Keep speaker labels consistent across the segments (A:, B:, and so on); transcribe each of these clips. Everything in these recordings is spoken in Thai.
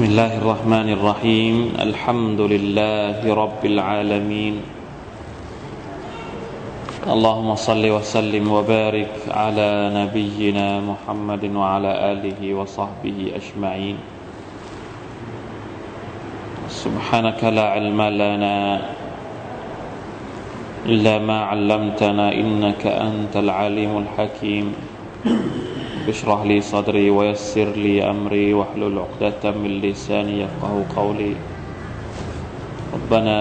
A: بسم الله الرحمن الرحيم. الحمد لله رب العالمين. اللهم صل وسلم وبارك على نبينا محمد وعلى آله وصحبه أجمعين. سبحانك لا علم لنا إلا ما علمتنا إنك أنت العليم الحكيم. اشرح لي صدري ويسر لي أمري واحلل عقدة من لساني يفقه قولي. ربنا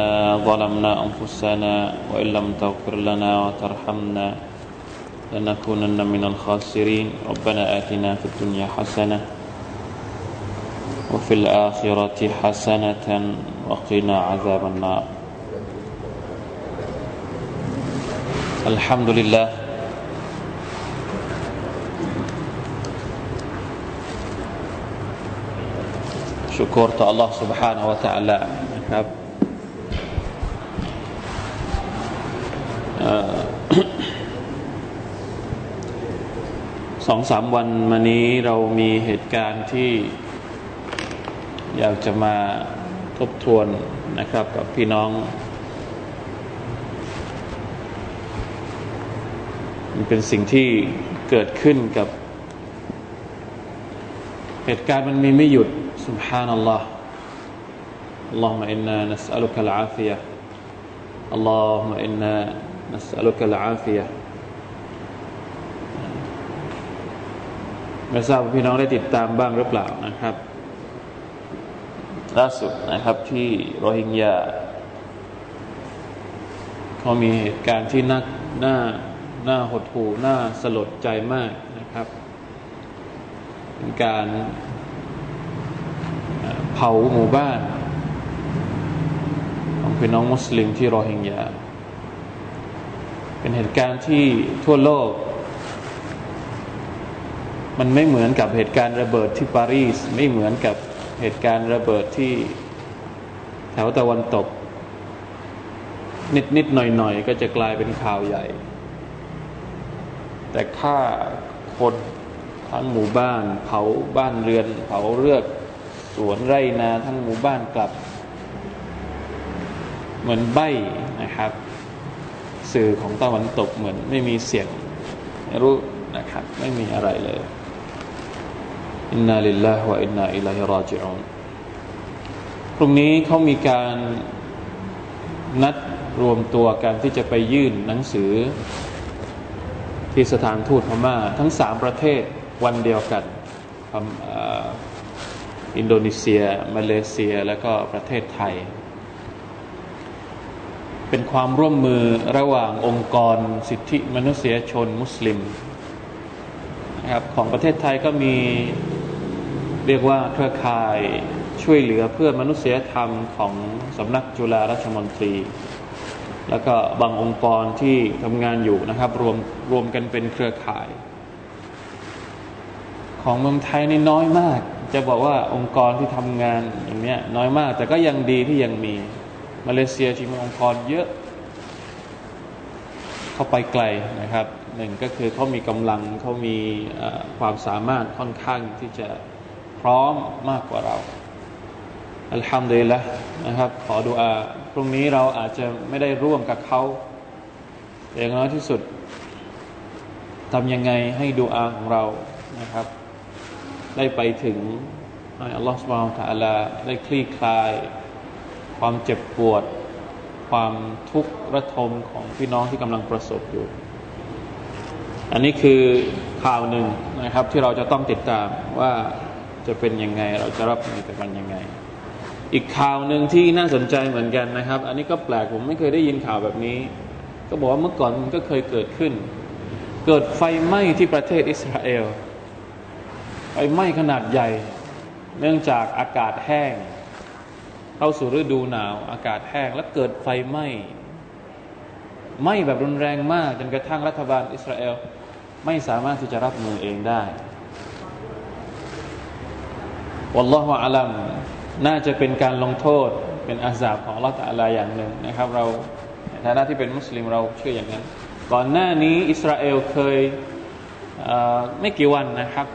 A: ظلمنا أنفسنا وإن لم تغفر لنا وترحمنا لنكونن من الخاسرين. ربنا آتنا في الدنيا حسنة وفي الآخرة حسنة وقنا عذاب النار. الحمد لله ชุกรต่อ Allah سبحانه และ تعالى นะครับสองสามวันมานี้เรามีเหตุการณ์ที่ อยากจะมาทบทวนนะครับ กับพี่น้อง มันเป็นสิ่งที่เกิดขึ้นกับ เหตุการณ์มันมีไม่หยุด سبحان الله اللهم إنا نسألك العافية اللهم إنا نسألك العافية ไม่ทราบพี่น้องได้ติดตามบ้างหรือเปล่านะครับล่าสุดนะครับที่โรฮิงญาเขามีเหตุการณ์ที่นักหน้าหน้าหดหู่หน้าสลดใจมากนะครับเป็นการ เผาหมู่บ้านของพี่น้องมุสลิมที่โรฮิงญาเป็นเหตุการณ์ที่ทั่วโลก มันไม่เหมือนกับเหตุการณ์ระเบิดที่ปารีสไม่เหมือนกับเหตุการณ์ระเบิดที่แถวตะวันตก นิดนิดหน่อยหน่อยก็จะกลายเป็นข่าวใหญ่ แต่ฆ่าคนทั้งหมู่บ้าน เผาบ้านเรือน เผาเรือก วนไร่นาทั้งหมู่บ้านกลับ เหมือนใบนะครับ สื่อของตะวันตกเหมือนไม่มีเสียงไม่รู้นะครับ ไม่มีอะไรเลยอินนาลิลลาฮ์วะอินนาอิลัยฮิราจิอูนพรุ่งนี้เขามีการนัดรวมตัวกันที่จะไปยื่นหนังสือ ที่สถานทูตพม่า ทั้งสามประเทศวันเดียวกันพ อินโดนีเซีย มาเลเซีย และก็ประเทศไทย เป็นความร่วมมือระหว่างองค์กรสิทธิมนุษยชนมุสลิมนะครับของประเทศไทยก็มีเรียกว่าเครือข่ายช่วยเหลือเพื่อมนุษยธรรมของสำนักจุฬาราชมนตรี แล้วก็บางองค์กรที่ทำงานอยู่นะครับรวมรวมกันเป็นเครือข่าย ของเมืองไทยนี่น้อยมาก จะบอกว่าองค์กรที่ทำงานอย่างเนี้ยน้อยมาก แต่ก็ยังดีที่ยังมีมาเลเซียที่มีองค์กรเยอะ เข้าไปไกลนะครับหนึ่งก็คือเขามีกำลังเขามีความสามารถค่อนข้างที่จะพร้อมมากกว่าเราอัลฮัมดุลิลละนะครับ ขอดูอาพรุ่งนี้เราอาจจะไม่ได้ร่วมกับเขาอย่างน้อยที่สุดทำยังไงให้ดูอาของเรานะครับ ได้ไปถึงให้อัลลอฮฺสุบานตะอัลาได้คลี่คลาย ความเจ็บปวด ความทุกข์ระทมของพี่น้องที่กำลังประสบอยู่ อันนี้คือข่าวหนึ่งนะครับ ที่เราจะต้องติดตามว่าจะเป็นยังไง เราจะรับมือกับมันยังไง อีกข่าวหนึ่งที่น่าสนใจเหมือนกันนะครับ อันนี้ก็แปลกผมไม่เคยได้ยินข่าวแบบนี้ ก็บอกว่าเมื่อก่อนมันก็เคยเกิดขึ้น เกิดไฟไหม้ที่ประเทศอิสราเอล ไฟไหม้ขนาดใหญ่ เนื่องจากอากาศแห้ง เข้าสู่ฤดูหนาว อากาศแห้งแล้วเกิดไฟไหม้ไหม้แบบรุนแรงมากจนกระทั่งรัฐบาลอิสราเอลไม่สามารถที่จะรับมือเองได้วัลลอฮฺอัลัมน่าจะเป็นการลงโทษเป็นอาสาบของลอตอะไรอย่างหนึ่งนะครับ เราในฐานะที่เป็นมุสลิมเราเชื่ออย่างนั้น ก่อนหน้านี้อิสราเอลเคยไม่กี่วันนะครับ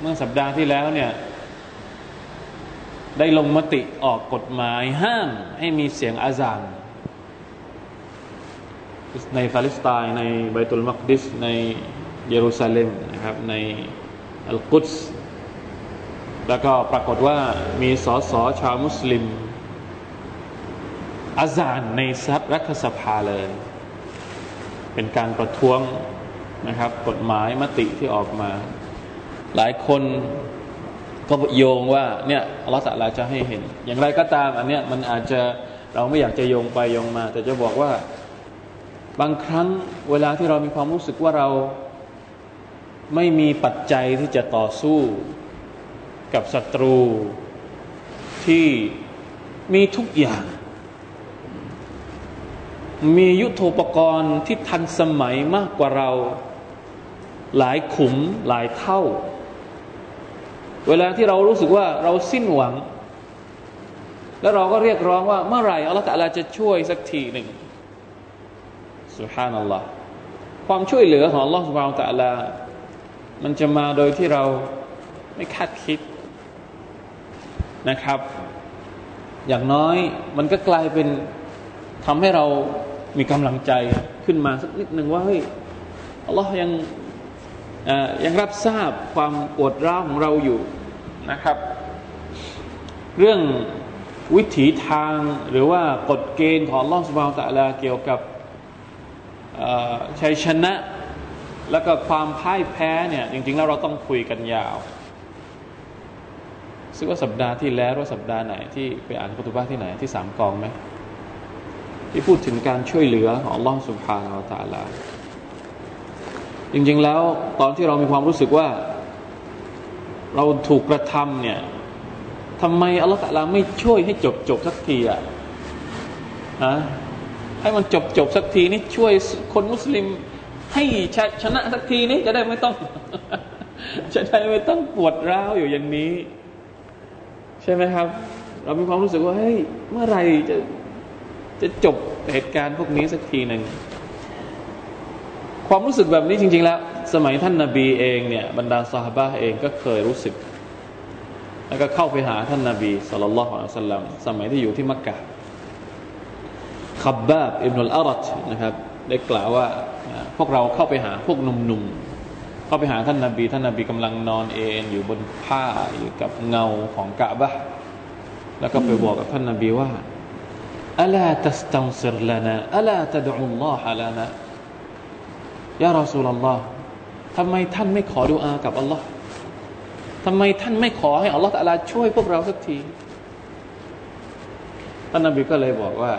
A: เมื่อสัปดาห์ที่แล้วเนี่ย ได้ลงมติออกกฎหมายห้ามให้มีเสียงอาซานในปาเลสไตน์ในไบตุลมักดิสในเยรูซาเล็มนะครับ ในอัลกุดส์แล้วก็ปรากฏว่ามีสอสอชาวมุสลิม อาซานในสัรัฐสภาเลย เป็นการประท้วงนะครับ กฎหมายมติที่ออกมา หลายคนก็โยงว่าเนี่ยอัลลอฮฺสัลาจะให้เห็น อย่างไรก็ตามอันเนี้ยมันอาจจะเราไม่อยากจะโยงไปโยงมา แต่จะบอกว่าบางครั้งเวลาที่เรามีความรู้สึกว่าเราไม่มีปัจจัยที่จะต่อสู้กับศัตรู ที่มีทุกอย่าง มียุทโธปกรณ์ที่ทันสมัยมากกว่าเรา หลายขุมหลายเท่า เวลาที่เรารู้สึกว่าเราสิ้นหวัง แล้วเราก็เรียกร้องว่าเมื่อไหร่อัลลอฮฺตะลาจะช่วยสักทีหนึ่งสุฮานัลลอฮ์ความช่วยเหลือของอัลลอฮฺสุบานตะลา มันจะมาโดยที่เราไม่คาดคิดนะครับ อย่างน้อยมันก็กลายเป็นทำให้เรามีกำลังใจขึ้นมาสักนิดหนึ่งว่าเฮ้ยอัลลอฮ์ยัง ยังรับทราบความปวดร้าวของเราอยู่นะครับ เรื่องวิถีทางหรือว่ากฎเกณฑ์ของล่องสุบาวตะลาเกี่ยวกับชัยชนะ แล้วก็ความพ่ายแพ้เนี่ยจริง ๆ แล้วเราต้องคุยกันยาวซึ่งว่าสัปดาห์ที่แล้วว่าสัปดาห์ไหนที่ไปอ่านคุตุบ้าที่ไหนที่สามกองไหมที่พูดถึงการช่วยเหลือของล่องสุภาเราตาลา จริง ๆ แล้วตอนที่เรามีความรู้สึกว่า เราถูกกระทำเนี่ยทำไมอัลลอฮฺลาไม่ช่วยให้จบจบสักทีอะนะให้มันจบจบสักทีนี่ช่วยคนมุสลิมให้ชชนะสักทีนี่จะได้ไม่ต้องจะได้ไม่ต้องปวดร้าวอยู่อย่างนี้ ใช่ไหมครับ เรามีความรู้สึกว่าเฮ้ยเมื่อไรจะจะจบเหตุการณ์พวกนี้สักทีหนึ่ง ความรู้สึกแบบนี้จริง ๆ แล้ว สมัยท่านนาบีเองเนี่ยบรรดาสหบาเองก็เคยรู้สึก แล้วก็เข้าไปหาท่านนาบีสุลต่านละฮ์อัลสลัมสมัยที่อยู่ที่มักกะขับบาบอิบนุลอารัตนะครับ ได้กล่าวว่าพวกเราเข้าไปหาพวกหนุ่มๆเข้าไปหาท่านนาบี ท่านนาบีกำลังนอนเอนอยู่บนผ้าอยู่กับเงาของกะบะแล้วก็ไปบอกกับท่านนาบีว่าอัลาตัสตันซิรลานาอัลาตะดุลลอฮะลานะ ยารอสูลลอฮ์ทำไมท่านไม่ขอดุอากับอัลลอฮ์ทำไมท่านไม่ขอให้อัลลอฮ์ตะลาช่วยพวกเราสักทีท่านนบีก็เลยบอกว่า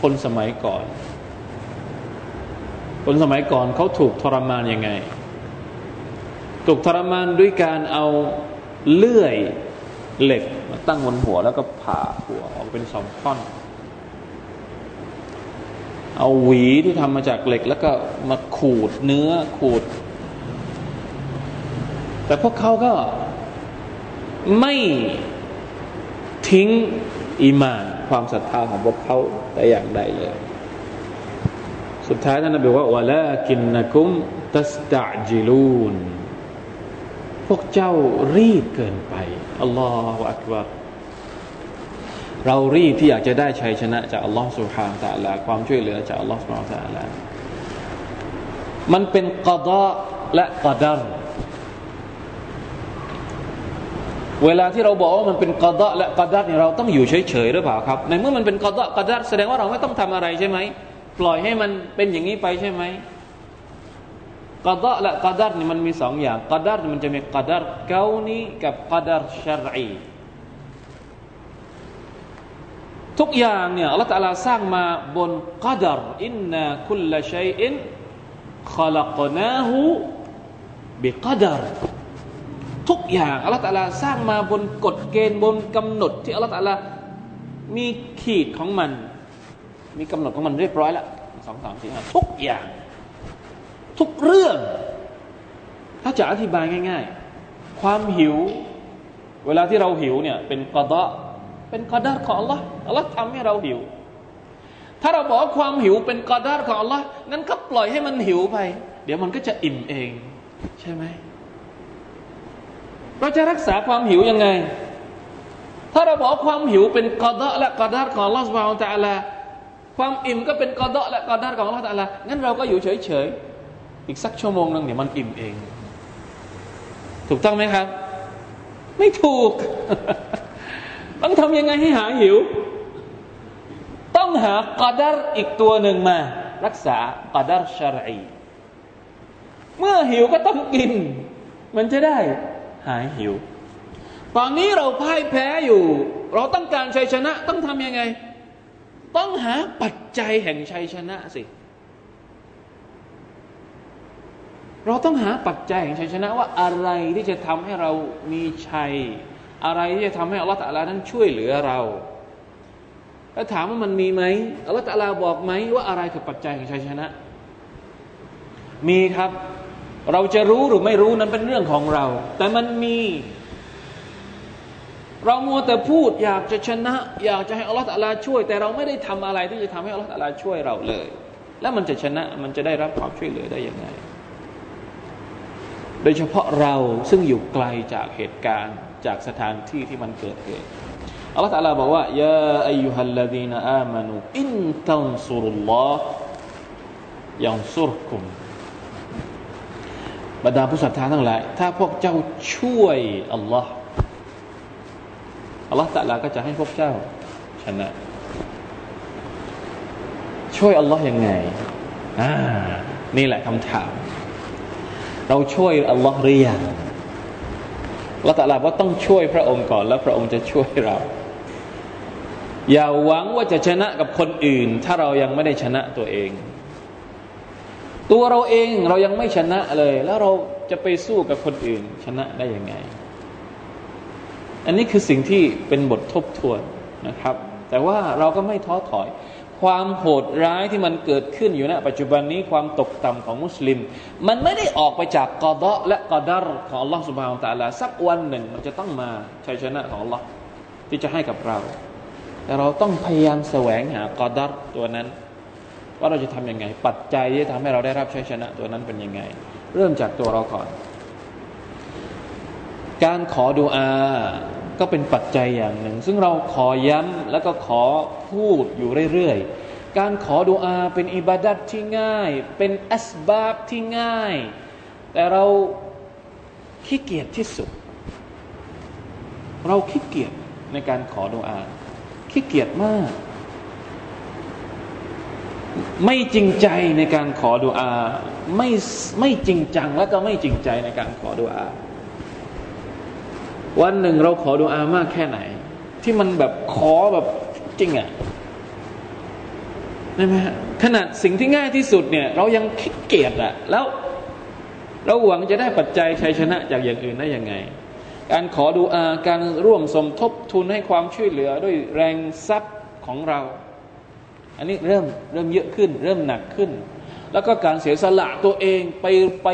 A: คนสมัยก่อน คนสมัยก่อนเขาถูกทรมานยังไง ถูกทรมานด้วยการเอาเลื่อยเหล็กมาตั้งบนหัวแล้วก็ผ่าหัวออกเป็นสองท่อน เอาหวีที่ทำมาจากเหล็ก แล้วก็มาขูดเนื้อขูด แต่พวกเขาก็ไม่ทิ้งอีมานความศรัทธาของพวกเขาแต่อย่างใดเลย สุดท้ายท่านนบีว่าวะลากินนะกุมตัสตะจิลูน พวกเจ้ารีบเกินไป อัลลอฮฺอักบาร เรารีบที่อยากจะได้ชัยชนะจากอัลลอฮฺสุบฮานตะลาความช่วยเหลือจากอัลลอฮฺสุบฮานตะลามันเป็นกอดะและกอดารเวลาที่เราบอกว่ามันเป็นกอดะและกอดารเนี่ยเราต้องอยู่เฉยๆหรือเปล่าครับในเมื่อมันเป็นกอดะกอดารแสดงว่าเราไม่ต้องทำอะไรใช่ไหมปล่อยให้มันเป็นอย่างนี้ไปใช่ไหมกอดะและกอดารนี่มันมีสองอย่างกอดารมันจะมีกอดารเกานีกับกอดารชรอี ทุกอย่างเนี่ยอัลลอฮฺตาลาสร้างมาบนกดรอินนาคุลชัยอินขลักนาหูบิกดรทุกอย่างอัลลอฮฺตาลาสร้างมาบนกฎเกณฑ์บนกำหนด ที่อัลลอฮฺตาลามีขีดของมัน มีกำหนดของมันเรียบร้อยแล้วสองสามสี่ห้าทุกอย่าง ทุกเรื่อง ถ้าจะอธิบายง่าย ๆ ความหิว เวลาที่เราหิวเนี่ยเป็นกอดะ เป็นกอดารของ Allah อัลลอฮ์ทำให้เราหิว ถ้าเราบอกว่าความหิวเป็นกอดารของ Allah นั้นก็ปล่อยให้มันหิวไป เดี๋ยวมันก็จะอิ่มเอง ใช่ไหมเราจะรักษาความหิวยังไง ถ้าเราบอกความหิวเป็นกอดะและกอดัรของลอสบาวตะลาความอิ่มก็เป็นกอดะและกอดัรของลอสตะลางั้นเราก็อยู่เฉยๆอีกสักชั่วโมงนึงเนี่ยวมันอิ่มเอง ถูกต้องไหมครับ ไม่ถูก ต้องทำยังไงให้หายหิว ต้องหากอดัรอีกตัวหนึ่งมา รักษากอดัรชารีเมื่อหิวก็ต้องกิน มันจะได้หายหิว ตอนนี้เราพ่ายแพ้อยู่ เราต้องการชัยชนะ ต้องทำยังไง ต้องหาปัจจัยแห่งชัยชนะสิเราต้องหาปัจจัยแห่งชัยชนะว่าอะไรที่จะทำให้เรามีชัย อะไรที่จะทำให้อัลลอฮฺตะลานั้นช่วยเหลือเราแล้วถามว่ามันมีไหมอัลลอฮฺตะลาบอกไหมว่าอะไรคือปัจจัยแห่งชัยชนะ มีครับ เราจะรู้หรือไม่รู้นั้นเป็นเรื่องของเรา แต่มันมี เรามัวแต่พูดอยากจะชนะ อยากจะให้อัลลอฮฺตะลาช่วย แต่เราไม่ได้ทำอะไรที่จะทำให้อัลลอฮฺตะลาช่วยเราเลย แล้วมันจะชนะมันจะได้รับความช่วยเหลือได้ยังไง โดยเฉพาะเราซึ่งอยู่ไกลจากเหตุการณ์ จากสถานที่ที่มันเกิดเหตุอัลลอฮฺตะลาบอกว่ายาอายุฮัลลดีนอามานุอินตันซุรุลลอฮ์ยังซุรคุมบรรดาผู้ศรัทธาทั้งหลาย ถ้าพวกเจ้าช่วยอัลลอฮ์อัลลอฮ์ตะลาก็จะให้พวกเจ้าชนะ ช่วยอัลลอฮ์ยังไงอ่านี่แหละคำถาม เราช่วยอัลลอฮ์หรือยัง ลลอฮ์ตะลาว่าต้องช่วยพระองค์ก่อน แล้วพระองค์จะช่วยเรา อย่าหวังว่าจะชนะกับคนอื่น ถ้าเรายังไม่ได้ชนะตัวเอง ตัวเราเองเรายังไม่ชนะเลย แล้วเราจะไปสู้กับคนอื่น ชนะได้ยังไง อันนี้คือสิ่งที่เป็นบททบทวนนะครับ แต่ว่าเราก็ไม่ท้อถอย ความโหดร้ายที่มันเกิดขึ้นอยู่ณปัจจุบันนี้ความตกต่ำของมุสลิม มันไม่ได้ออกไปจากกอดะและกอดารของอัลลอฮฺสุบฮานตะลาสักวันหนึ่ง มันจะต้องมาชัยชนะของอัลลอฮ์ที่จะให้กับเรา แต่เราต้องพยายามแสวงหากอดารตัวนั้น ว่าเราจะทำยังไง ปัจจัยที่ทำให้เราได้รับชัยชนะตัวนั้นเป็นยังไง เริ่มจากตัวเราก่อน การขอดูอา ก็เป็นปัจจัยอย่างหนึ่ง ซึ่งเราขอย้ำแล้วก็ขอพูดอยู่เรื่อยๆ การขอดูอาเป็นอิบาดัตที่ง่าย เป็นอัสบาบที่ง่าย แต่เราขี้เกียจที่สุด เราขี้เกียจในการขอดูอาขี้เกียจมาก ไม่จริงใจในการขอดุอาไม่ไม่จริงจังแล้วก็ไม่จริงใจในการขอดุอา วันหนึ่งเราขอดุอามากแค่ไหน ที่มันแบบขอแบบจริงอะ่ะได้ไหมขนาดสิ่งที่ง่ายที่สุดเนี่ย เรายังคิดเกียจอะแล้ว เราหวังจะได้ปัจจัยชัยชนะจากอย่างอื่นได้ยังไง การขอดูอาการร่วมสมทบทุนให้ความช่วยเหลือด้วยแรงทรัพย์ของเรา อันนี้เริ่มเริ่มเยอะขึ้น เริ่มหนักขึ้น แล้วก็การเสียสละตัวเองไปไป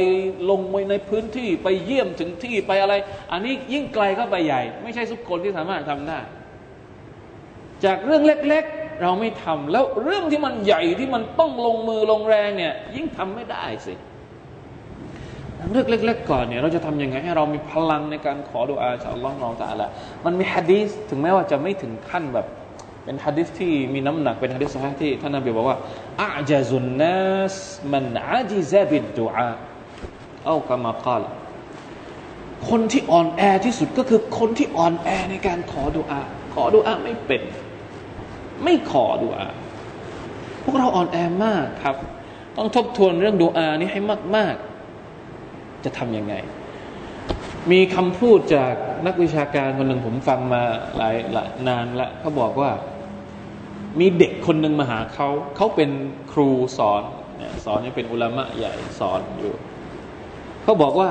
A: ลงไปในพื้นที่ไปเยี่ยมถึงที่ไปอะไร อันนี้ยิ่งไกลเข้าไปใหญ่ ไม่ใช่ทุกคนที่สามารถทำได้ จากเรื่องเล็ก ๆ เราไม่ทำแล้วเรื่องที่มันใหญ่ที่มันต้องลงมือลงแรงเนี่ย ยิ่งทำไม่ได้สิเรื่องเล็ก ๆ ก่อนเนี่ยเราจะทํำยังไงให้เรามีพลังในการขอดุอาจากอัลลอฮ์เราแต่ละมันมีฮะดีสถึงแม้ว่าจะไม่ถึงขั้นแบบ เป็นฮะดิษที่มีน้ำหนักเป็นฮะดิษสฮที่ท่านนบีบอกว่าอาจซุนนัสมันอาจิซาบิดดูอาเอากามากาลคนที่อ่อนแอที่สุดก็คือคนที่อ่อนแอในการขอดุอา ขอดุอาไม่เป็น ไม่ขอดุอา พวกเราอ่อนแอมากครับ ต้องทบทวนเรื่องดุอานี้ให้มาก ๆ จะทำยังไง มีคำพูดจากนักวิชาการคนหนึ่งผมฟังมาหลายหลายนานแล้วเขาบอกว่า มีเด็กคนหนึ่งมาหาเขา เขาเป็นครูสอนเนี่ยสอนยังเป็นอุลามะใหญ่สอนอยู่เขาบอกว่า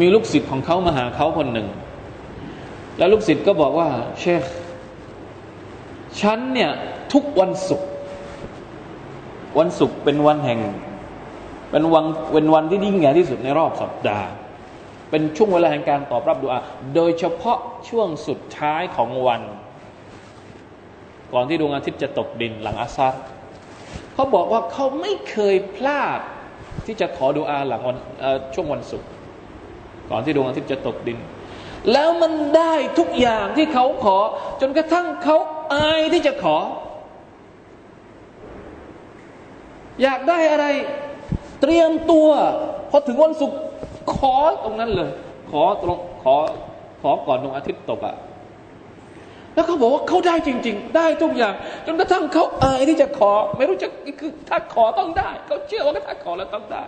A: มีลูกศิษย์ของเขามาหาเขาคนหนึ่ง แล้วลูกศิษย์ก็บอกว่า เชคฉันเนี่ยทุกวันศุกร์วันศุกร์เป็นวันแห่ง เป็นวันเป็นวันที่ยิ่งใหญ่ที่สุดในรอบสัปดาห์ เป็นช่วงเวลาแห่งการตอบรับดูอาโดยเฉพาะช่วงสุดท้ายของวัน ก่อนที่ดวงอาทิตย์จะตกดินหลังอาซัดเขาบอกว่าเขาไม่เคยพลาดที่จะขอดูอาหลังวันช่วงวันศุกร์ก่อนที่ดวงอาทิตย์จะตกดิน แล้วมันได้ทุกอย่างที่เขาขอ จนกระทั่งเขาอายที่จะขอ อยากได้อะไร เตรียมตัวพอถึงวันศุกร์ขอตรงนั้นเลย ขอตรงขอขอก่อนดวงอาทิตย์ตกอะ่ะ แล้วเขาบอกว่าเขาได้จริง ๆ ได้ทุกอย่าง จนกระทั่งเขาอายที่จะขอ ไม่รู้จะคือถ้าขอต้องได้เขาเชื่อว่าถ้าขอแล้วต้องได้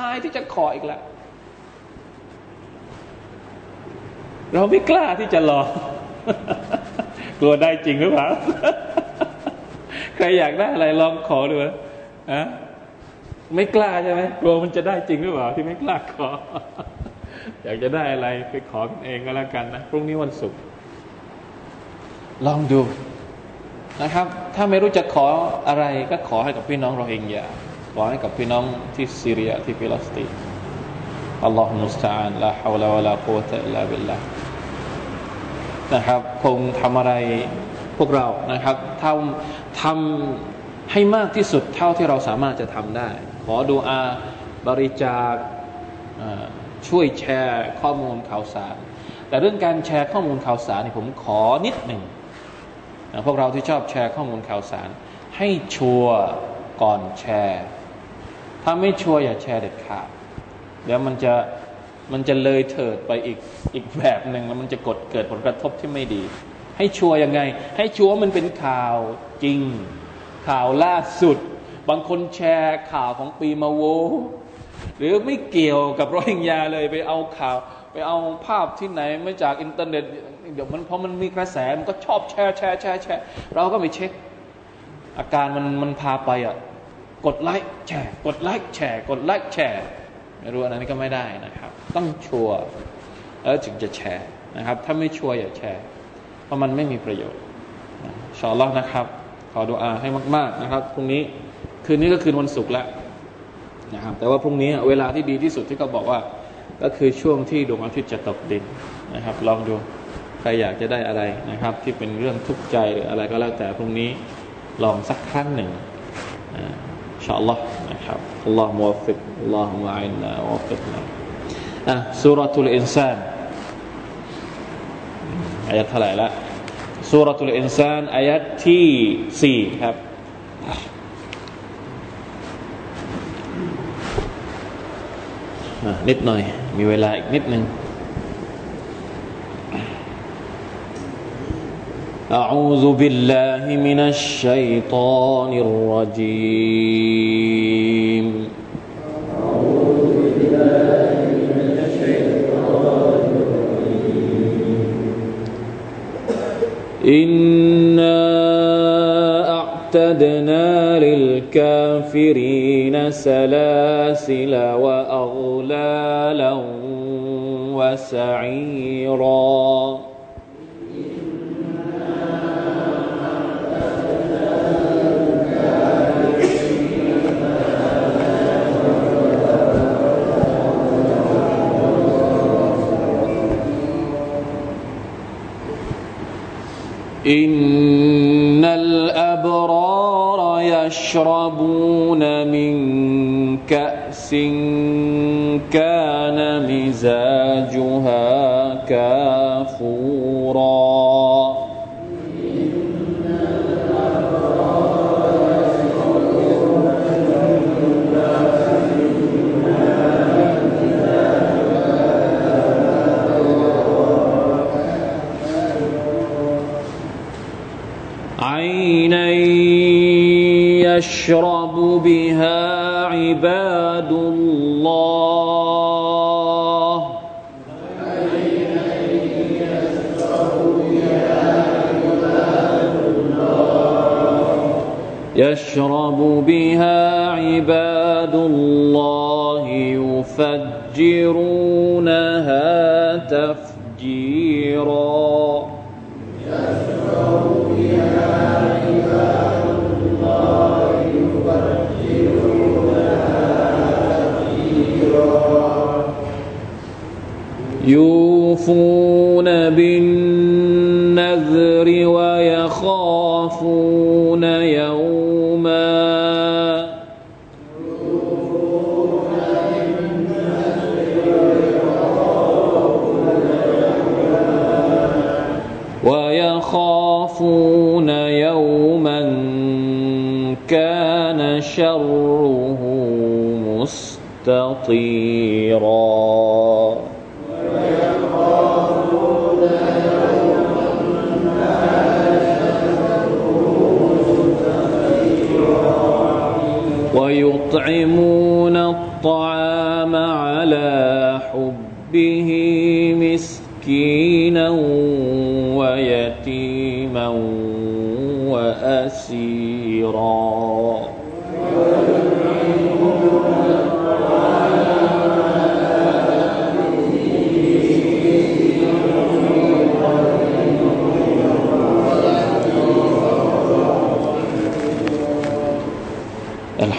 A: อายที่จะขออีกแล้วเราไม่กล้าที่จะรอกลัวได้จริงหรือเปล่าใครอยากได้อะไรลองขอดูนะไม่กล้าใช่ไหมกลัวมันจะได้จริงหรือเปล่าที่ไม่กล้าขอ อยากจะได้อะไรไปขอกันเองก็แล้วกันนะพรุ่งนี้วันศุกร์ ลองดูนะครับ ถ้าไม่รู้จะขออะไรก็ขอให้กับพี่น้องเราเองอย่าขอให้กับพี่น้องที่ซีเรียที่ฟิลิสตินالله المستعان لا حول ولا قوة إلا باللهนะครับ คงทำอะไรพวกเรานะครับทำทำให้มากที่สุดเท่าที่เราสามารถจะทำได้ ขอดูอาบริจาคช่วยแชร์ข้อมูลข่าวสาร แต่เรื่องการแชร์ข้อมูลข่าวสารนี่ผมขอนิดหนึ่ง พวกเราที่ชอบแชร์ข้อมูลข่าวสาร ให้ชัวร์ก่อนแชร์ ถ้าไม่ชัวร์อย่าแชร์เด็ดขาดเดี๋ยวมันจะมันจะเลยเถิดไปอีกอีกแบบหนึ่งแล้วมันจะกดเกิดผลกระทบที่ไม่ดี ให้ชัวร์ยังไง ให้ชัวร์มันเป็นข่าวจริง ข่าวล่าสุด บางคนแชร์ข่าวของปีมะโว้ หรือไม่เกี่ยวกับโรฮิงญาเลยไปเอาข่าว ไปเอาภาพที่ไหนมาจากอินเทอร์เน็ต เดี๋ยวมันพอมันมีกระแสมันก็ชอบแชร์แชร์แชร์แชร์เราก็ไปเช็ค อาการมันมันพาไปอะกดไลค์แชร์กดไลค์แชร์กดไลค์แชร์ไม่รู้อันนั้นก็ไม่ได้นะครับ ต้องชัวร์แล้วถึงจะแชร์นะครับ ถ้าไม่ชัวร์อย่าแชร์ เพราะมันไม่มีประโยชน์ชอลล์นะครับ ขอดูอาให้มาก ๆนะครับพรุ่งนี้คืนนี้ก็คืนวันศุกร์แล้วนะครับแต่ว่าพรุ่งนี้เวลาที่ดีที่สุดที่เขาบอกว่า ก็คือช่วงที่ดวงอาทิตย์จะตกดินนะครับ ลองดู ใครอยากจะได้อะไรนะครับ ที่เป็นเรื่องทุกข์ใจหรืออะไรก็แล้วแต่พรุ่งนี้ลองสักครั้งหนึ่งإن شاء اللهนะครับالله الموفق الله المعين الموفقนะอะسورة الإنسانอายะเท่าไหร่ละسورة الإنسانอายะที่สี่ครับ นิดหน่อย มีเวลาอีกนิดหนึ่ง أعوذ بالله من الشيطان الرجيم. إنا أعتدنا للكافرين سلاسل وأغلالا وسعيرا. إن الأبرار يشربون من كأس كان مزاجها كافوراً يشرب بها عباد الله يفجرونها تفجيرا يوفون بالنذر ويخافون كان شره مستطيرا. ويطعمون الطعام على حبه مسكينا ويتيما وأسيرا.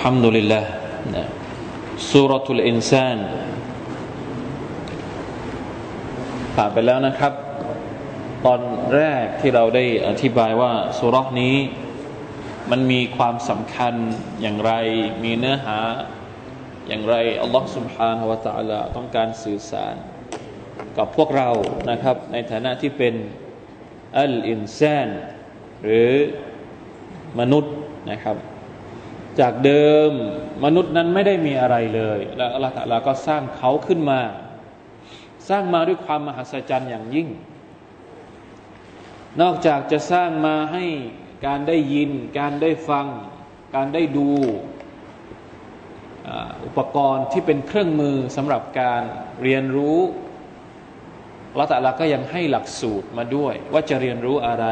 A: ฮัมดุลิลลาห์สุรทุลอินซานผ่านไปแล้วนะครับ ตอนแรกที่เราได้อธิบายว่าสุรนี้ มันมีความสำคัญอย่างไร มีเนื้อหาอย่างไรอัลลอฮฺสุบฮานาวะตะลาต้องการสื่อสาร กับพวกเรานะครับ ในฐานะที่เป็นอัลอินซานหรือมนุษย์นะครับ จากเดิมมนุษย์นั้นไม่ได้มีอะไรเลย แล้วอัลลอฮฺก็สร้างเขาขึ้นมา สร้างมาด้วยความมหัศจรรย์อย่างยิ่ง นอกจากจะสร้างมาให้การได้ยิน การได้ฟัง การได้ดูอุปกรณ์ที่เป็นเครื่องมือสำหรับการเรียนรู้ละตะลาก็ยังให้หลักสูตรมาด้วย ว่าจะเรียนรู้อะไร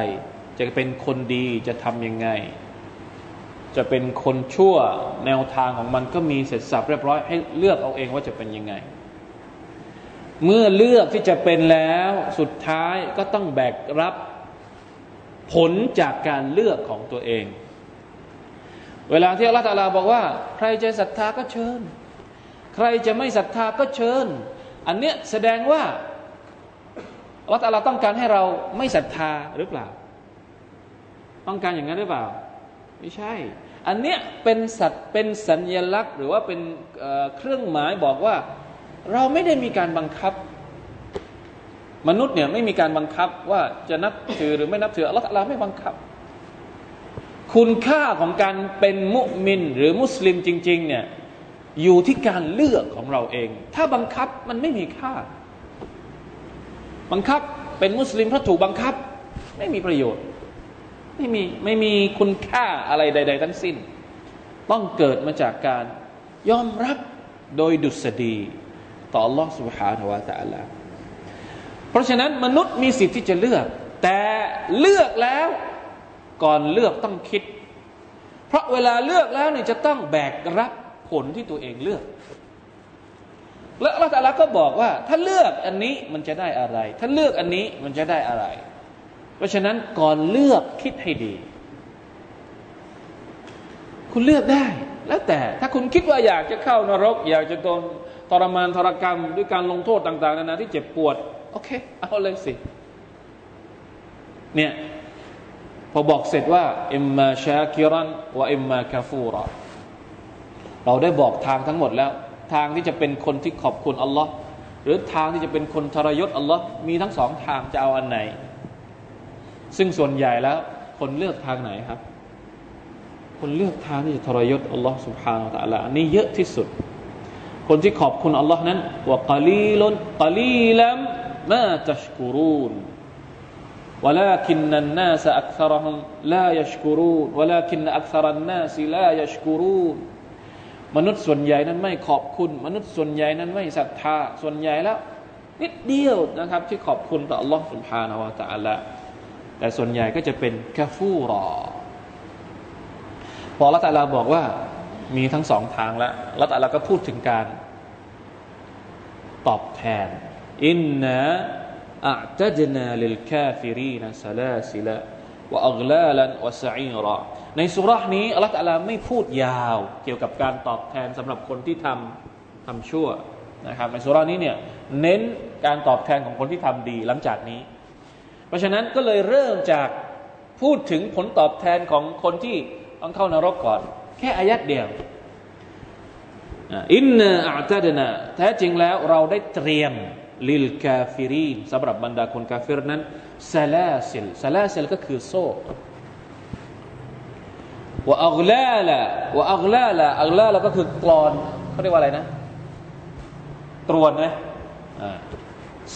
A: จะเป็นคนดีจะทำยังไง จะเป็นคนชั่วแนวทางของมันก็มีเสร็จสับเรียบร้อยให้เลือกเอาเองว่าจะเป็นยังไง เมื่อเลือกที่จะเป็นแล้วสุดท้ายก็ต้องแบกรับผลจากการเลือกของตัวเอง เวลาที่อัลลอฮฺตาลาบอกว่า ใครจะศรัทธาก็เชิญ ใครจะไม่ศรัทธาก็เชิญ อันเนี้ยแสดงว่าอัลลอฮฺตาลาต้องการให้เราไม่ศรัทธาหรือเปล่า ต้องการอย่างนั้นหรือเปล่า ไม่ใช่ อันเนี้ยเป็นสัตว์เป็นสัญญลักษณ์ หรือว่าเป็นเครื่องหมายบอกว่า เราไม่ได้มีการบังคับ มนุษย์เนี่ยไม่มีการบังคับว่าจะนับถือหรือไม่นับถืออัลลอฮฺไม่บังคับ คุณค่าของการเป็นมุมิน หรือมุสลิมจริง ๆ เนี่ยอยู่ที่การเลือกของเราเอง ถ้าบังคับมันไม่มีค่า บังคับเป็นมุสลิมเพราะถูกบังคับ ไม่มีประโยชน์ ไม่มีไม่มีคุณค่าอะไรใด ๆ ทั้งสิ้น ต้องเกิดมาจากการยอมรับโดยดุษฎีต่อ Allah سبحانه และ تعالى เพราะฉะนั้นมนุษย์มีสิทธิ์ที่จะเลือก แต่เลือกแล้วก่อนเลือกต้องคิด เพราะเวลาเลือกแล้วเนี่ยจะต้องแบกรับผลที่ตัวเองเลือก และอัลลอฮฺก็บอกว่า ถ้าเลือกอันนี้มันจะได้อะไร ถ้าเลือกอันนี้มันจะได้อะไร เพราะฉะนั้นก่อนเลือกคิดให้ดี คุณเลือกได้ แล้วแต่ถ้าคุณคิดว่าอยากจะเข้านรก อยากจะโดนทรมานทรกรรม ด้วยการลงโทษต่าง ๆ นานาที่เจ็บปวด โอเค เอาเลยสิ เนี่ย พอบอกเสร็จว่าอิมมาชาคิรันว่าอิมมาคาฟูรอเราได้บอกทางทั้งหมดแล้ว ทางที่จะเป็นคนที่ขอบคุณอัลลอฮ์หรือทางที่จะเป็นคนทรยศอัลลอฮ์มีทั้งสองทางจะเอาอันไหน ซึ่งส่วนใหญ่แล้ว คนเลือกทางไหนครับ คนเลือกทางที่จะทรยศอัลลอฮ์ سبحانه และ تعالى นี่เยอะที่สุด คนที่ขอบคุณอัลลอฮ์นั้นว่ากาลีลนกาลีลัมมาตัชกูรูน ولكن الناس أكثرهم لا يشكرون ولكن أكثر الناس لا يشكرون มนุษย์ส่วนใหญ่นั้นไม่ขอบคุณ มนุษย์ส่วนใหญ่นั้นไม่ศรัทธา ส่วนใหญ่แล้ว นิดเดียวนะครับ ที่ขอบคุณต่อ Allah سبحانه และ تعالى แต่ส่วนใหญ่ก็จะเป็นกาฟูรอพอละตาลาบอกว่ามีทั้งสองทางแล้วละตาลาก็พูดถึงการ ตอบแทน إنا أعتدنا للكافرين سلاسل وأغلالا وسعيراในสุรานี้อัลลอฮฺตะลาไม่พูดยาวเกี่ยวกับการตอบแทนสำหรับคนที่ทำทำชั่วนะครับในสุรานี้เนี่ยเน้นการตอบแทนของคนที่ทำดีหลังจากนี้ เพราะฉะนั้นก็เลยเริ่มจากพูดถึงผลตอบแทนของคนที่ต้องเข้านรกก่อน แค่อายัดเดียวإنا أعتدناแท้จริงแล้วเราได้เตรียมللكافرينสำหรับบรรดาคนกาฟิรนั้นسلاسل سلاسلก็คือโซ่ว่าอัลลาละว่าอัลลาละอัลลาละก็คือกรอนเขาเรียกว่าอะไรนะ ตรวนนะ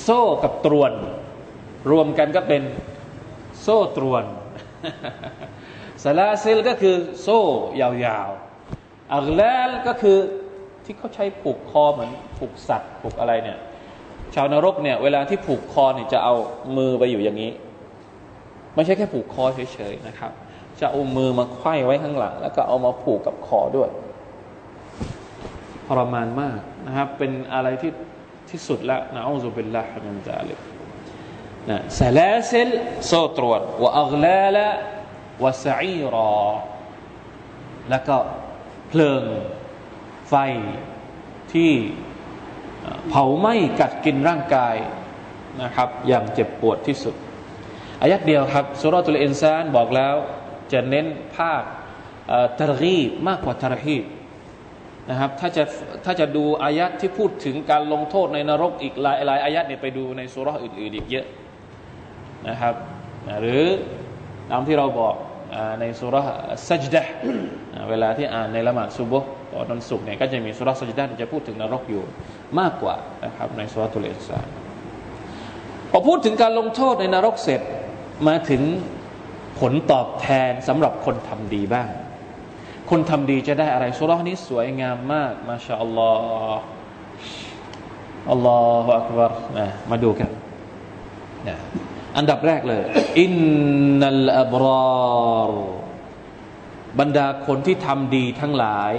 A: โซ่กับตรวน รวมกันก็เป็นโซ่ตรวนซาลาซิลก็คือโซ่ยาวๆอัลลลก็คือที่เขาใช้ผูกคอเหมือนผูกสัตว์ผูกอะไรเนี่ย ชาวนรกเนี่ย เวลาที่ผูกคอเนี่ยจะเอามือไปอยู่อย่างนี้ ไม่ใช่แค่ผูกคอเฉยๆนะครับ จะเอามือมาไขว้ไว้ข้างหลัง แล้วก็เอามาผูกกับคอด้วยทรมานมากนะครับ เป็นอะไรที่ที่สุดแล้วนะอัลลอฮฺเป็นละฮ์มินซาลิก ซาลาซิลโซตรวจวะอัลลาละวะซีรอ แล้วก็เพลิงไฟที่เผาไหม้กัดกินร่างกายนะครับ อย่างเจ็บปวดที่สุดอายัดเดียวครับสุรตุลอินซานบอกแล้วจะเน้นภาคตรกีมากกว่าตรฮีบนะครับถ้าจะถ้าจะดูอายัดที่พูดถึงการลงโทษในนรกอีกหลายหลายอายัดเนี่ยไปดูในสุรอื่นๆอีกเยอะ นะครับหรือตามที่เราบอกในสุรสัจดะเวลาที่อ่านในละหมาดซุบฮ์ตอนวันศุกร์เนี่ยก็จะมีสุรสัจดะที่จะพูดถึงนรกอยู่มากกว่านะครับในสุรตุลอินซานพอพูดถึงการลงโทษในนรกเสร็จมาถึงผลตอบแทนสำหรับคนทำดีบ้าง คนทำดีจะได้อะไรสุรานี้สวยงามมาก มาชาอัลลอฮ์อัลลอฮฺอักบารนะมาดูกันนะ อันดับแรกเลย อินนัลอับรารบรรดาคนที่ทำดีทั้งหลาย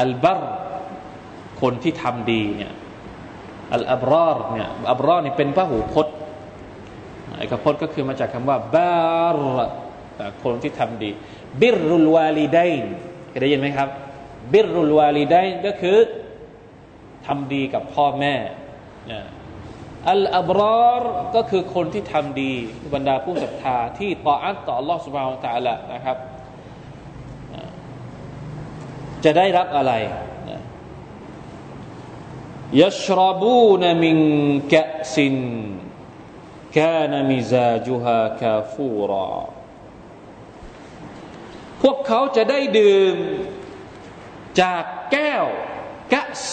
A: อัลบารคนที่ทำดีเนี่ยอัลอับรารเนี่ยอับรารนี่เป็นพระหูพจน์เอกพจน์ก็คือมาจากคำว่าบารคนที่ทำดี บิรุลวาลีดัยนเคยได้ยินไหมครับ บิรุลวาลีดัยนก็คือทำดีกับพ่อแม่ อัลอับรารก็คือคนที่ทำดีบรรดาผู้ศรัทธาที่ต่ออัตต่อ Allah سبحانه และ تعالى นะครับจะได้รับอะไรยัชรบูนมิงกะซินกานมิซาจุฮาคาฟูรอพวกเขาจะได้ดื่มจากแก้วกะส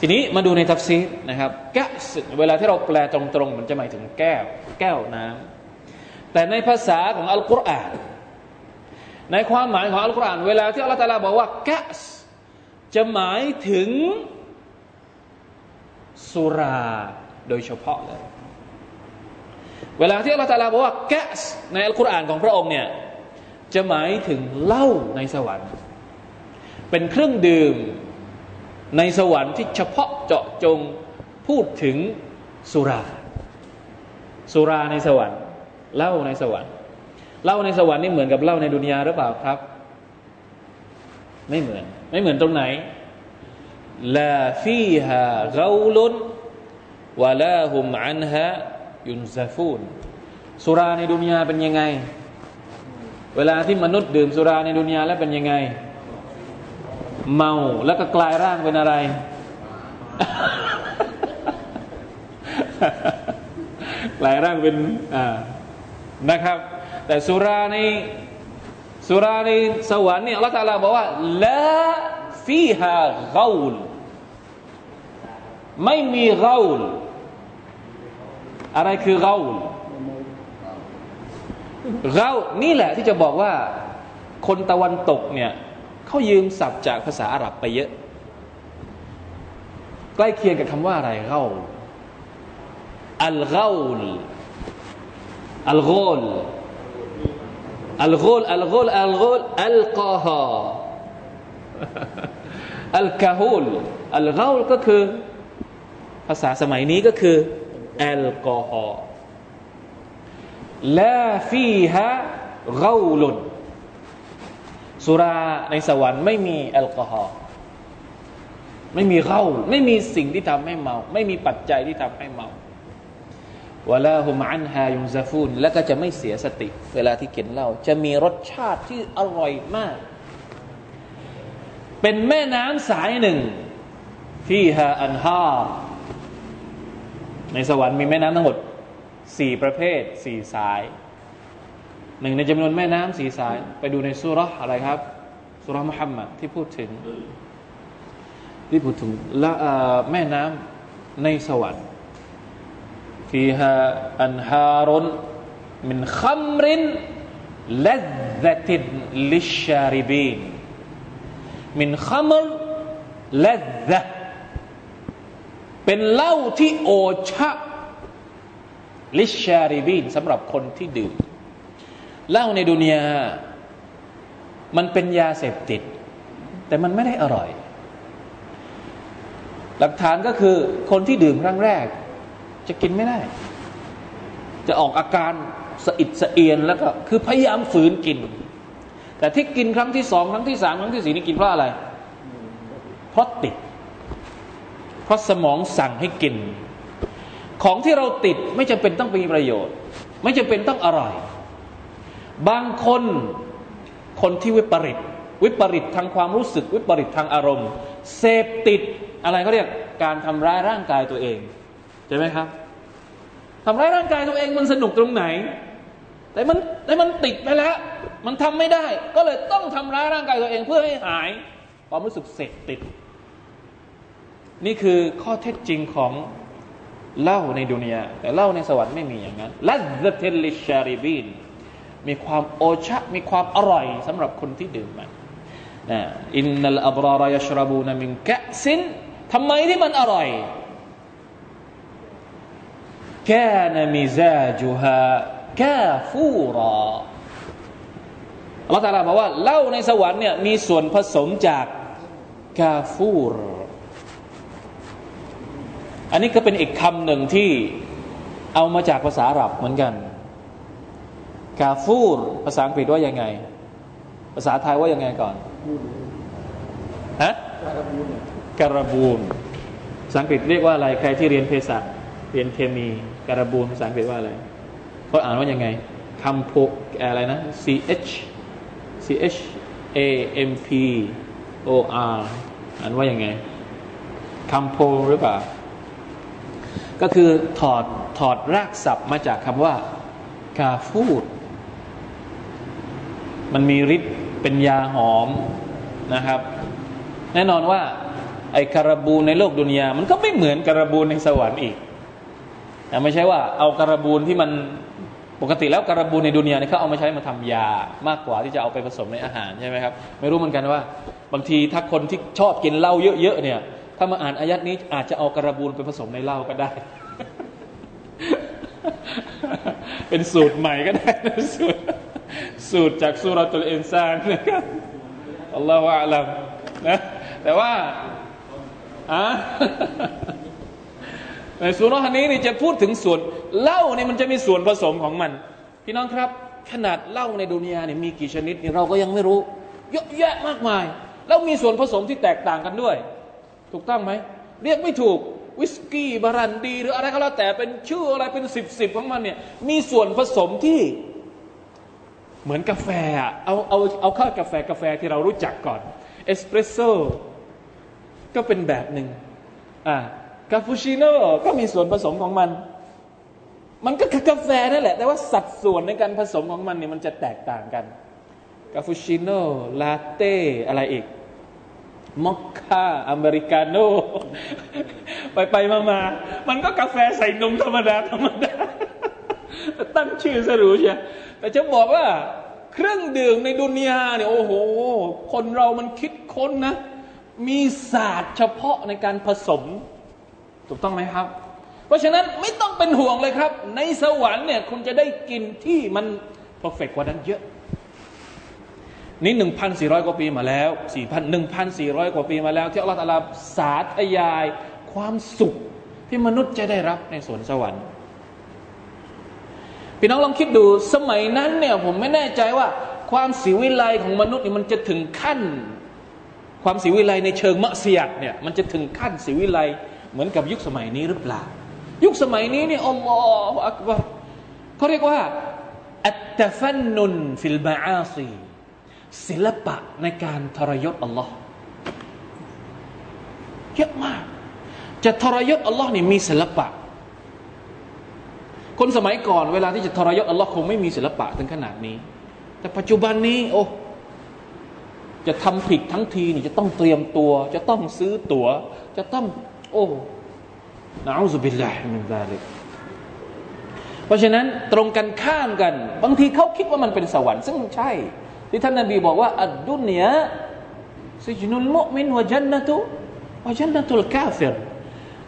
A: ทีนี้มาดูในทัฟซีนะครับกะสเวลาที่เราแปลตรงๆ มันจะหมายถึงแก้ว แก้วน้ำแต่ในภาษาของอัลกุรอาน ในความหมายของอัลกุรอานเวลาที่อัลลอฮฺตาลาบอกว่ากะสจะหมายถึงสุราโดยเฉพาะเลย เวลาที่อัลลอฮฺตาลาบอกว่ากะสในอัลกุรอานของพระองค์เนี่ยจะหมายถึงเหล้าในสวรรค์ เป็นเครื่องดื่ม ในสวรรค์ที่เฉพาะเจาะจงพูดถึงสุรา สุราในสวรรค์เหล้าในสวรรค์เหล้าในสวรรค์นี่เหมือนกับเหล้าในดุนยาหรือเปล่าครับ ไม่เหมือน ไม่เหมือนตรงไหนลาฟีฮาเกาลุนวะลาฮุมอันฮะยุนซาฟูนสุราในดุนยาเป็นยังไง เวลาที่มนุษย์ดื่มสุราในดุนยาแล้วเป็นยังไง เมาแล้วก็กลายร่างเป็นอะไร กลายร่างเป็นอ่านะครับ แต่สุราในสุราในสวรรค์เนี่ยอัลลอฮฺบอกว่าละฟีฮาเกาลไม่มีเกาลอะไรคือเกาเกานี่แหละที่จะบอกว่า คนตะวันตกเนี่ย เขายืมศัพท์จากภาษาอาหรับไปเยอะ ใกล้เคียงกับคำว่าอะไรเกาอัลเกาลอัลโกลอัลโกลอัลโกลอัลโกลอัลกอฮาอัลกาฮูลอัลเกาลก็คือ ภาษาสมัยนี้ก็คือแอลกอฮอล์ลาฟีฮะเกาลุน สุราในสวรรค์ไม่มีแอลกอฮอล์ไม่มีเกาไม่มีสิ่งที่ทำให้เมา ไม่มีปัจจัยที่ทำให้เมาวลาฮุมอันฮายุซาฟูนแล้วก็จะไม่เสียสติ เวลาที่กินเหล้าจะมีรสชาติที่อร่อยมาก เป็นแม่น้ำสายหนึ่งที่ฮาอันฮาในสวรรค์มีแม่น้ำทั้งหมดสี่ประเภทสี่สาย หนึ่งในจำนวนแม่น้ำสีสาย ไปดูในสุรษอะไรครับสุรษมุฮัมมัดที่พูดถึง ที่พูดถึงและแม่น้ำในสวรรค์ฟีฮาอันฮารนมินขัมรินลัซตินลิชาริบีนมินขัมรลัซะเป็นเหล้าที่โอชะลิชชาริบีนสำหรับคนที่ดื่ม เหล้าในดุนยา มันเป็นยาเสพติด แต่มันไม่ได้อร่อย หลักฐานก็คือคนที่ดื่มครั้งแรก จะกินไม่ได้ จะออกอาการสะอิดสะเอียนแล้วก็คือพยายามฝืนกิน แต่ที่กินครั้งที่สองครั้งที่สามครั้งที่สี่นี่กินเพราะอะไร เพราะติด เพราะสมองสั่งให้กิน ของที่เราติดไม่จำเป็นต้องมีประโยชน์ ไม่จำเป็นต้องอร่อย บางคนคนที่วิปริต วิปริตทางความรู้สึก วิปริตทางอารมณ์ เสพติดอะไรเขาเรียกการทำร้ายร่างกายตัวเองใช่ไหมครับทำร้ายร่างกายตัวเองมันสนุกตรงไหน แต่มันแต่มันติดไปแล้ว มันทำไม่ได้ ก็เลยต้องทำร้ายร่างกายตัวเองเพื่อให้หาย ความรู้สึกเสพติด นี่คือข้อเท็จจริงของเหล้าในดุนยาแต่เหล้าในสวรรค์ไม่มีอย่างนั้นลัซเทลิชาริบีน มีความโอชะ มีความอร่อยสำหรับคนที่ดื่มมันนะอินนัลอับรารายชรบูนมินกะซินทำไมที่มันอร่อยกานมิซาจุฮากาฟูรออัลลอฮฺตาลาบอกว่าเหล้าในสวรรค์เนี่ยมีส่วนผสมจากกาฟูร อันนี้ก็เป็นอีกคำหนึ่งที่เอามาจากภาษาอาหรับเหมือนกัน กาฟูร ภาษาอังกฤษว่ายังไง ภาษาไทยว่ายังไงก่อนฮะการบูนภาษาอังกฤษเรียกว่าอะไร ใครที่เรียนเภสัชเรียนเคมีการบูนภาษาอังกฤษว่าอะไรเขาอ่านว่ายังไงคำโพอะไรนะ C H C H A M P O R อ่านว่ายังไงคำโพหรือเปล่า ก็คือถอดถอดรากศัพท์มาจากคำว่า กาฟูด มันมีฤทธิ์เป็นยาหอมนะครับ แน่นอนว่า ไอ้การบูในโลกดุนยา มันก็ไม่เหมือนการบูในสวรรค์อีกแต่ไม่ใช่ว่าเอาการบูนที่มันปกติแล้วการบูนในดุนยาเนี่ยเขาเอามาใช้มาทำยามากกว่าที่จะเอาไปผสมในอาหารใช่ไหมครับ ไม่รู้เหมือนกันว่า บางทีถ้าคนที่ชอบกินเหล้าเยอะๆเนี่ย ถ้ามาอ่านอายัดนี้อาจจะเอาการบูนไปผสมในเหล้าก็ได้ เป็นสูตรใหม่ก็ได้สูตร สูตรจากสุรตุลเอนซานนะครับอัลลอฮฺอัลลัมนะแต่ว่าอะในสุรานี้นี่จะพูดถึงส่วนเหล้าเนี่ยมันจะมีส่วนผสมของมัน พี่น้องครับ ขนาดเหล้าในดุนยาเนี่ยมีกี่ชนิดนี่เราก็ยังไม่รู้ เยอะแยะมากมาย แล้วมีส่วนผสมที่แตกต่างกันด้วย ถูกต้องไหม เรียกไม่ถูกวิสกี้บารันดี หรืออะไรก็แล้วแต่เป็นชื่ออะไรเป็นสิบสิบของมันเนี่ยมีส่วนผสมที่ เหมือนกาแฟเอาเอาเอาเข้ากาแฟกาแฟที่เรารู้จักก่อนเอสเปรสโซ่ก็เป็นแบบหนึ่งอ่ากาปูชิโน่ก็มีส่วนผสมของมัน มันก็คือกาแฟนั่นแหละ แต่ว่าสัดส่วนในการผสมของมันเนี่ยมันจะแตกต่างกันกาปูชิโน่ลาเต้อะไรอีกมอคค่าอเมริกาโน่ไปไปมามามันก็กาแฟใส่นมธรรมดาธรรมดาตั้งชื่อสรู้ใช่ แต่จะบอกว่าเครื่องดื่มในดุนยาเนี่ยโอ้โห คนเรามันคิดค้นนะ มีศาสตร์เฉพาะในการผสม ถูกต้องไหมครับ เพราะฉะนั้นไม่ต้องเป็นห่วงเลยครับ ในสวรรค์เนี่ยคุณจะได้กินที่มันเพอร์เฟกกว่านั้นเยอะนี่หนึ่งพันสี่ร้อยกว่าปีมาแล้วสี่พันหนึ่งพันสี่ร้อยกว่าปีมาแล้ว ที่อัลลอฮฺตาลาสาธยาย ความสุขที่มนุษย์จะได้รับในสวนสวรรค์ พี่น้องลองคิดดูสมัยนั้นเนี่ยผมไม่แน่ใจว่า ความสิวิไลของมนุษย์นี่มันจะถึงขั้น ความสิวิไลในเชิงมะเสียดเนี่ยมันจะถึงขั้นสิวิไลเหมือนกับยุคสมัยนี้หรือเปล่า ยุคสมัยนี้เนี่ยอัลลอฮฺอักบารเขาเรียกว่าอัตตฟันนุนฟิลบาอาซีศิลปะในการทรยศอัลลอฮ์เยอะมาก จะทรยศอัลลอฮ์นี่มีศิลปะ คนสมัยก่อนเวลาที่จะทรยศอัลลอฮ์คงไม่มีศิลปะถึงขนาดนี้ แต่ปัจจุบันนี้ โอ้จะทำผิดทั้งทีนี่จะต้องเตรียมตัว จะต้องซื้อตั๋ว จะต้อง โอ้نعوذ بالله من ذلكเพราะฉะนั้นตรงกันข้ามกัน บางทีเขาคิดว่ามันเป็นสวรรค์ซึ่งใช่ ที่ท่านนบีบอกว่า الدنيا سجن المؤمن وجنة وجنة الكافر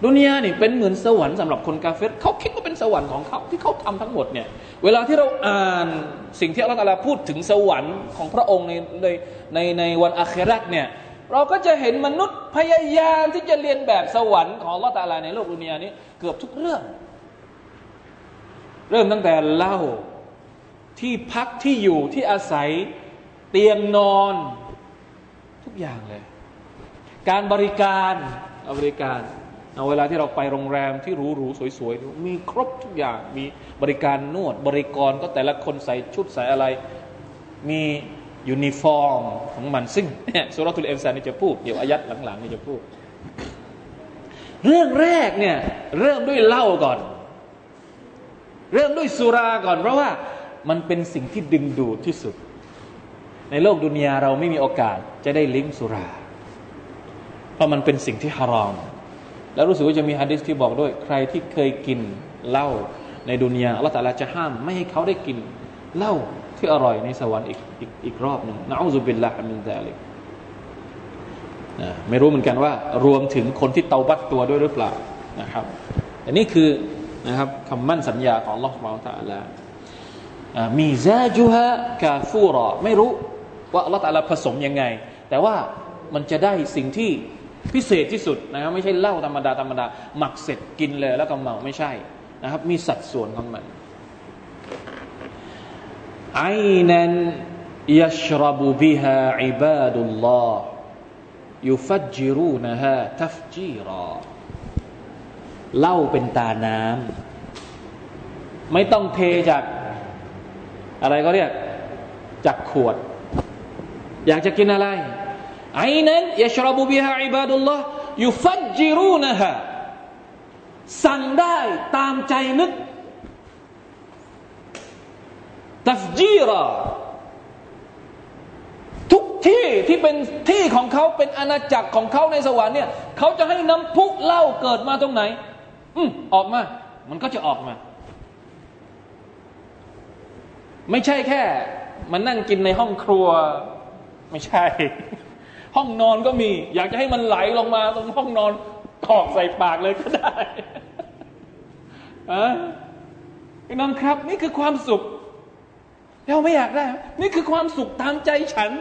A: ดุนยานี่เป็นเหมือนสวรรค์สำหรับคนกาเฟรเขาคิดว่าเป็นสวรรค์ของเขาที่เขาทำทั้งหมดเนี่ยเวลาที่เราอ่านสิ่งที่อัลลอฮฺพูดถึงสวรรค์ของพระองค์ในในในในวันอาคราตเนี่ยเราก็จะเห็นมนุษย์พยายามที่จะเรียนแบบสวรรค์ของอัลลอฮฺตาลาในโลกดุนยานี้เกือบทุกเรื่อง เริ่มตั้งแต่เล่าที่พักที่อยู่ที่อาศัยเตียงนอน ทุกอย่างเลย การบริการบริการ เอาเวลาที่เราไปโรงแรมที่หรูๆสวยๆมีครบทุกอย่างมีบริการนวด บริกรก็แต่ละคนใส่ชุดใส่อะไร มียูนิฟอร์มของมันซึ่งเนี่ยسورة الإنسانนี่จะพูดเดี๋ยวอายัดหลังๆนี่จะพูด เรื่องแรกเนี่ยเริ่มด้วยเหล้าก่อน เริ่มด้วยสุราก่อน เพราะว่ามันเป็นสิ่งที่ดึงดูดที่สุด ในโลกดุนยาเราไม่มีโอกาสจะได้ลิ้มสุรา เพราะมันเป็นสิ่งที่ฮารอม แล้วรู้สึกว่าจะมีฮะดิษที่บอกด้วย ใครที่เคยกินเหล้าในดุนยาอัลลอฮฺตาลาจะห้าม ไม่ให้เขาได้กินเหล้าที่อร่อยในสวรรค์อีกอีกอีกรอบหนึ่งนะอูซุบิลละมินซาลิกนะไม่รู้เหมือนกันว่า รวมถึงคนที่เตาบัตตัวด้วยหรือเปล่านะครับอันนี้คือนะครับคำมั่นสัญญาของลอสมาตาลามีซาจูฮะกาฟูรอไม่รู้ว่าอัลลอฮฺตาลาผสมยังไง แต่ว่ามันจะได้สิ่งที่ พิเศษที่สุดนะครับไม่ใช่เหล้าธรรมดาธรรมดาหมักเสร็จกินเลยแล้วก็เมาไม่ใช่นะครับ มีสัดส่วนของมันไอนันยัชรบุบิฮาอิบาดุลลอฮ์ยุฟัจิรูนะฮะทัฟจีรอเหล้าเป็นตาน้ำไม่ต้องเทจาก อะไรก็เรียกจากขวด อยากจะกินอะไร ไอนั้นยชรบุบิฮะอิบาดุลลอฮ์ยุฟัจจิรูนะฮะสั่งได้ตามใจนึกตัฟจีรอทุกที่ที่เป็นที่ของเขาเป็นอาณาจักรของเขาในสวรรค์เนี่ยเขาจะให้น้ำพุเหล้าเกิดมาตรงไหน อืมออกมา มันก็จะออกมา ไม่ใช่แค่ มานั่งกินในห้องครัว ไม่ใช่ ห้องนอนก็มี อยากจะให้มันไหลลงมาตรงห้องนอนขอกใส่ปากเลยก็ได้อะพี่น้องครับ นี่คือความสุข เราไม่อยากได้ นี่คือความสุขตามใจฉัน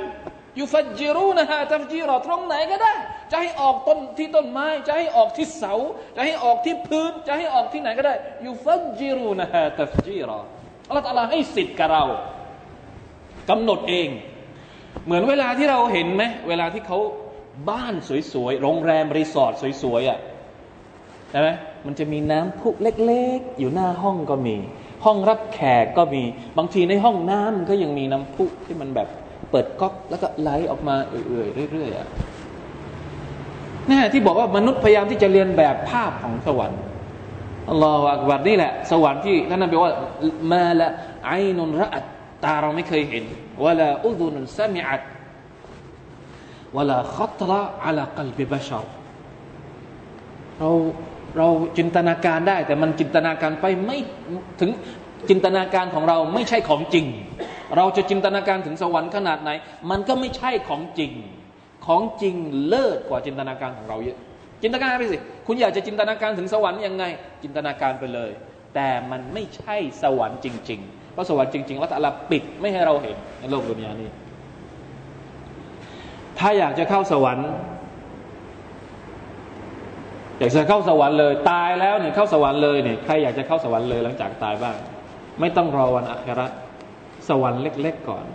A: ยูฟัจจิรูนะฮะตัฟจีรอตรงไหนก็ได้ จะให้ออกต้นที่ต้นไม้ จะให้ออกที่เสา จะให้ออกที่พื้น จะให้ออกที่ไหนก็ได้ยูฟัจจิรูนะฮะตัฟจีรออัลลอฮฺให้สิทธิ์กับเรากำหนดเอง เหมือนเวลาที่เราเห็นไหมเวลาที่เขาบ้านสวยๆ โรงแรมรีสอร์ทสวยๆอะใช่ไหมมันจะมีน้ำพุเล็กๆ อยู่หน้าห้องก็มี ห้องรับแขกก็มี บางทีในห้องน้ำมันก็ยังมีน้ำพุที่มันแบบเปิดก๊อกแล้วก็ไหลออกมาเอื่อยๆเรื่อยๆอะนี่ที่บอกว่ามนุษย์พยายามที่จะเรียนแบบภาพของสวรรค์อัลลอฮฺอักบัดนี่แหละ สวรรค์ที่ท่านนบีว่ามาละไอนุนระอัด ตาเราไม่เคยเห็นวลาอุดุนซามิอัตวลาขัตระอัลกัลบิบชาเราเราจินตนาการได้ แต่มันจินตนาการไปไม่ถึงจินตนาการของเราไม่ใช่ของจริง เราจะจินตนาการถึงสวรรค์ขนาดไหน มันก็ไม่ใช่ของจริง ของจริงเลิศกว่าจินตนาการของเราเยอะ จินตนาการไปสิ คุณอยากจะจินตนาการถึงสวรรค์ยังไง จินตนาการไปเลย แต่มันไม่ใช่สวรรค์จริง ๆ พราะสวรรค์จริงๆแล้วแต่ละปิดไม่ให้เราเห็นในโลกดุนยานี้ ถ้าอยากจะเข้าสวรรค์อยากจะเข้าสวรรค์เลยตายแล้วเนี่ยเข้าสวรรค์เลยเนี่ยใครอยากจะเข้าสวรรค์เลยหลังจากตายบ้าง ไม่ต้องรอวันอัคราสวรรค์เล็ก ๆ ก่อน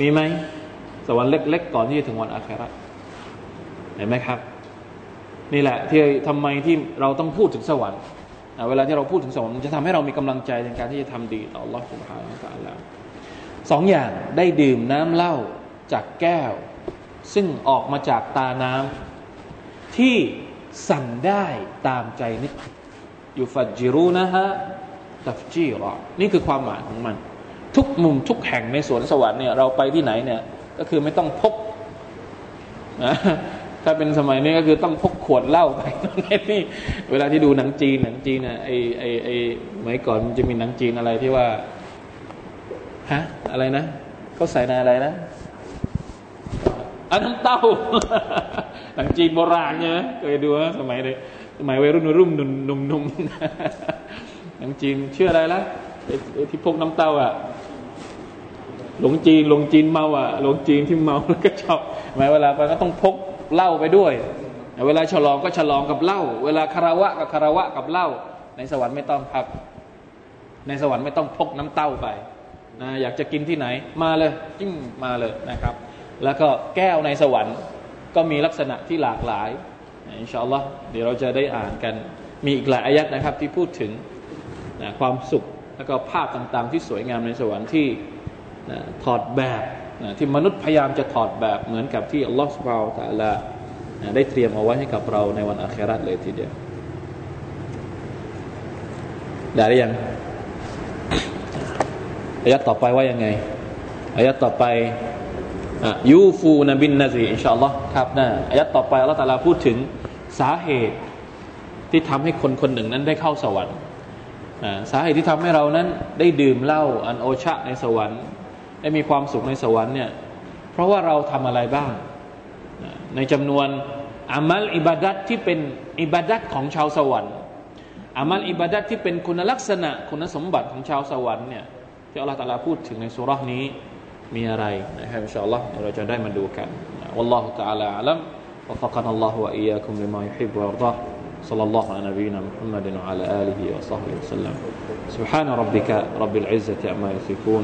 A: มีไหมสวรรค์เล็ก ๆ ก่อนที่จะถึงวันอัคราเห็นไหมครับ นี่แหละที่ทำไมที่เราต้องพูดถึงสวรรค์ เวลาที่เราพูดถึงสวรรค์จะทำให้เรามีกำลังใจในการที่จะทำดีต่อ Allah سبحانه และ تعالى สองอย่างได้ดื่มน้ำเหล้าจากแก้ว ซึ่งออกมาจากตาน้ำที่สั่งได้ตามใจนึกอยู่ฟัดจิรูนะฮะ ตัฟจีรอนี่คือความหมายของมัน ทุกมุมทุกแห่งในสวนสวรรค์เนี่ยเราไปที่ไหนเนี่ยก็คือไม่ต้องพกนะ ถ้าเป็นสมัยนี้ก็คือต้องพกขวดเหล้าไปนี่เวลาที่ดูหนังจีนหนังจีนอะไอไอไอสมัยก่อนมันจะมีหนังจีนอะไรที่ว่าฮะอะไรนะเขาใส่ในอะไรนะอันน้ำเต้าหนังจีนโบราณเนี่ยเคยดูสมัยเด็กสมัยวัยรุ่นรุ่มหนุ่มนุ่มนุ่มหนังจีนเชื่ออะไรละที่พกน้ำเต้าอะหลงจีนหลงจีนเมาอะหลงจีนที่เมาแล้วก็ชอบหมายเวลาไปก็ต้องพก เหล้าไปด้วย เวลาฉลองก็ฉลองกับเหล้าเวลาคารวะก็คารวะกับเหล้าในสวรรค์ไม่ต้องครับ ในสวรรค์ไม่ต้องพกน้ำเต้าไปนะอยากจะกินที่ไหนมาเลยจิ้มมาเลยนะครับ แล้วก็แก้วในสวรรค์ก็มีลักษณะที่หลากหลายอินชาอัลลอฮ์เดี๋ยวเราจะได้อ่านกัน มีอีกหลายอายัดนะครับที่พูดถึงนะความสุขแล้วก็ภาพต่างๆ ที่สวยงามในสวรรค์ที่นะถอดแบบ นะที่มนุษย์พยายามจะถอดแบบเหมือนกับที่อัลลอฮฺสุบฮาวตะลาได้เตรียมเอาไว้ให้กับเราในวันอาคราตเลยทีเดียว ได้หรือยังอายะต่อไปว่ายังไงอายะต่อไปยูฟูนบินนาซีอินชาอัลลอฮ์ครับนะอายะต่อไปอัลลอฮฺตาลาพูดถึงสาเหตุที่ทำให้คนคนหนึ่งนั้นได้เข้าสวรรค์สาเหตุที่ทำให้เรานั้นได้ดื่มเหล้าอันโอชะในสวรรค์ ได้มีความสุขในสวรรค์เนี่ยเพราะว่าเราทำอะไรบ้าง ในจำนวนอามัลอิบาดัตที่เป็นอิบาดัตของชาวสวรรค์อามัลอิบาดัตที่เป็นคุณลักษณะคุณสมบัติของชาวสวรรค์เนี่ยที่อัลลอฮฺตาลาพูดถึงในสุรานี้มีอะไรนะครับอินชาอัลลอฮ์เราจะได้มาดูกัน والله تعالى أعلم وفقنا الله وإياكم لما يحب ويرضاه صلى الله على نبينا محمد وعلى آله وصحبه وسلم سبحان ربك رب العزة عما يصفون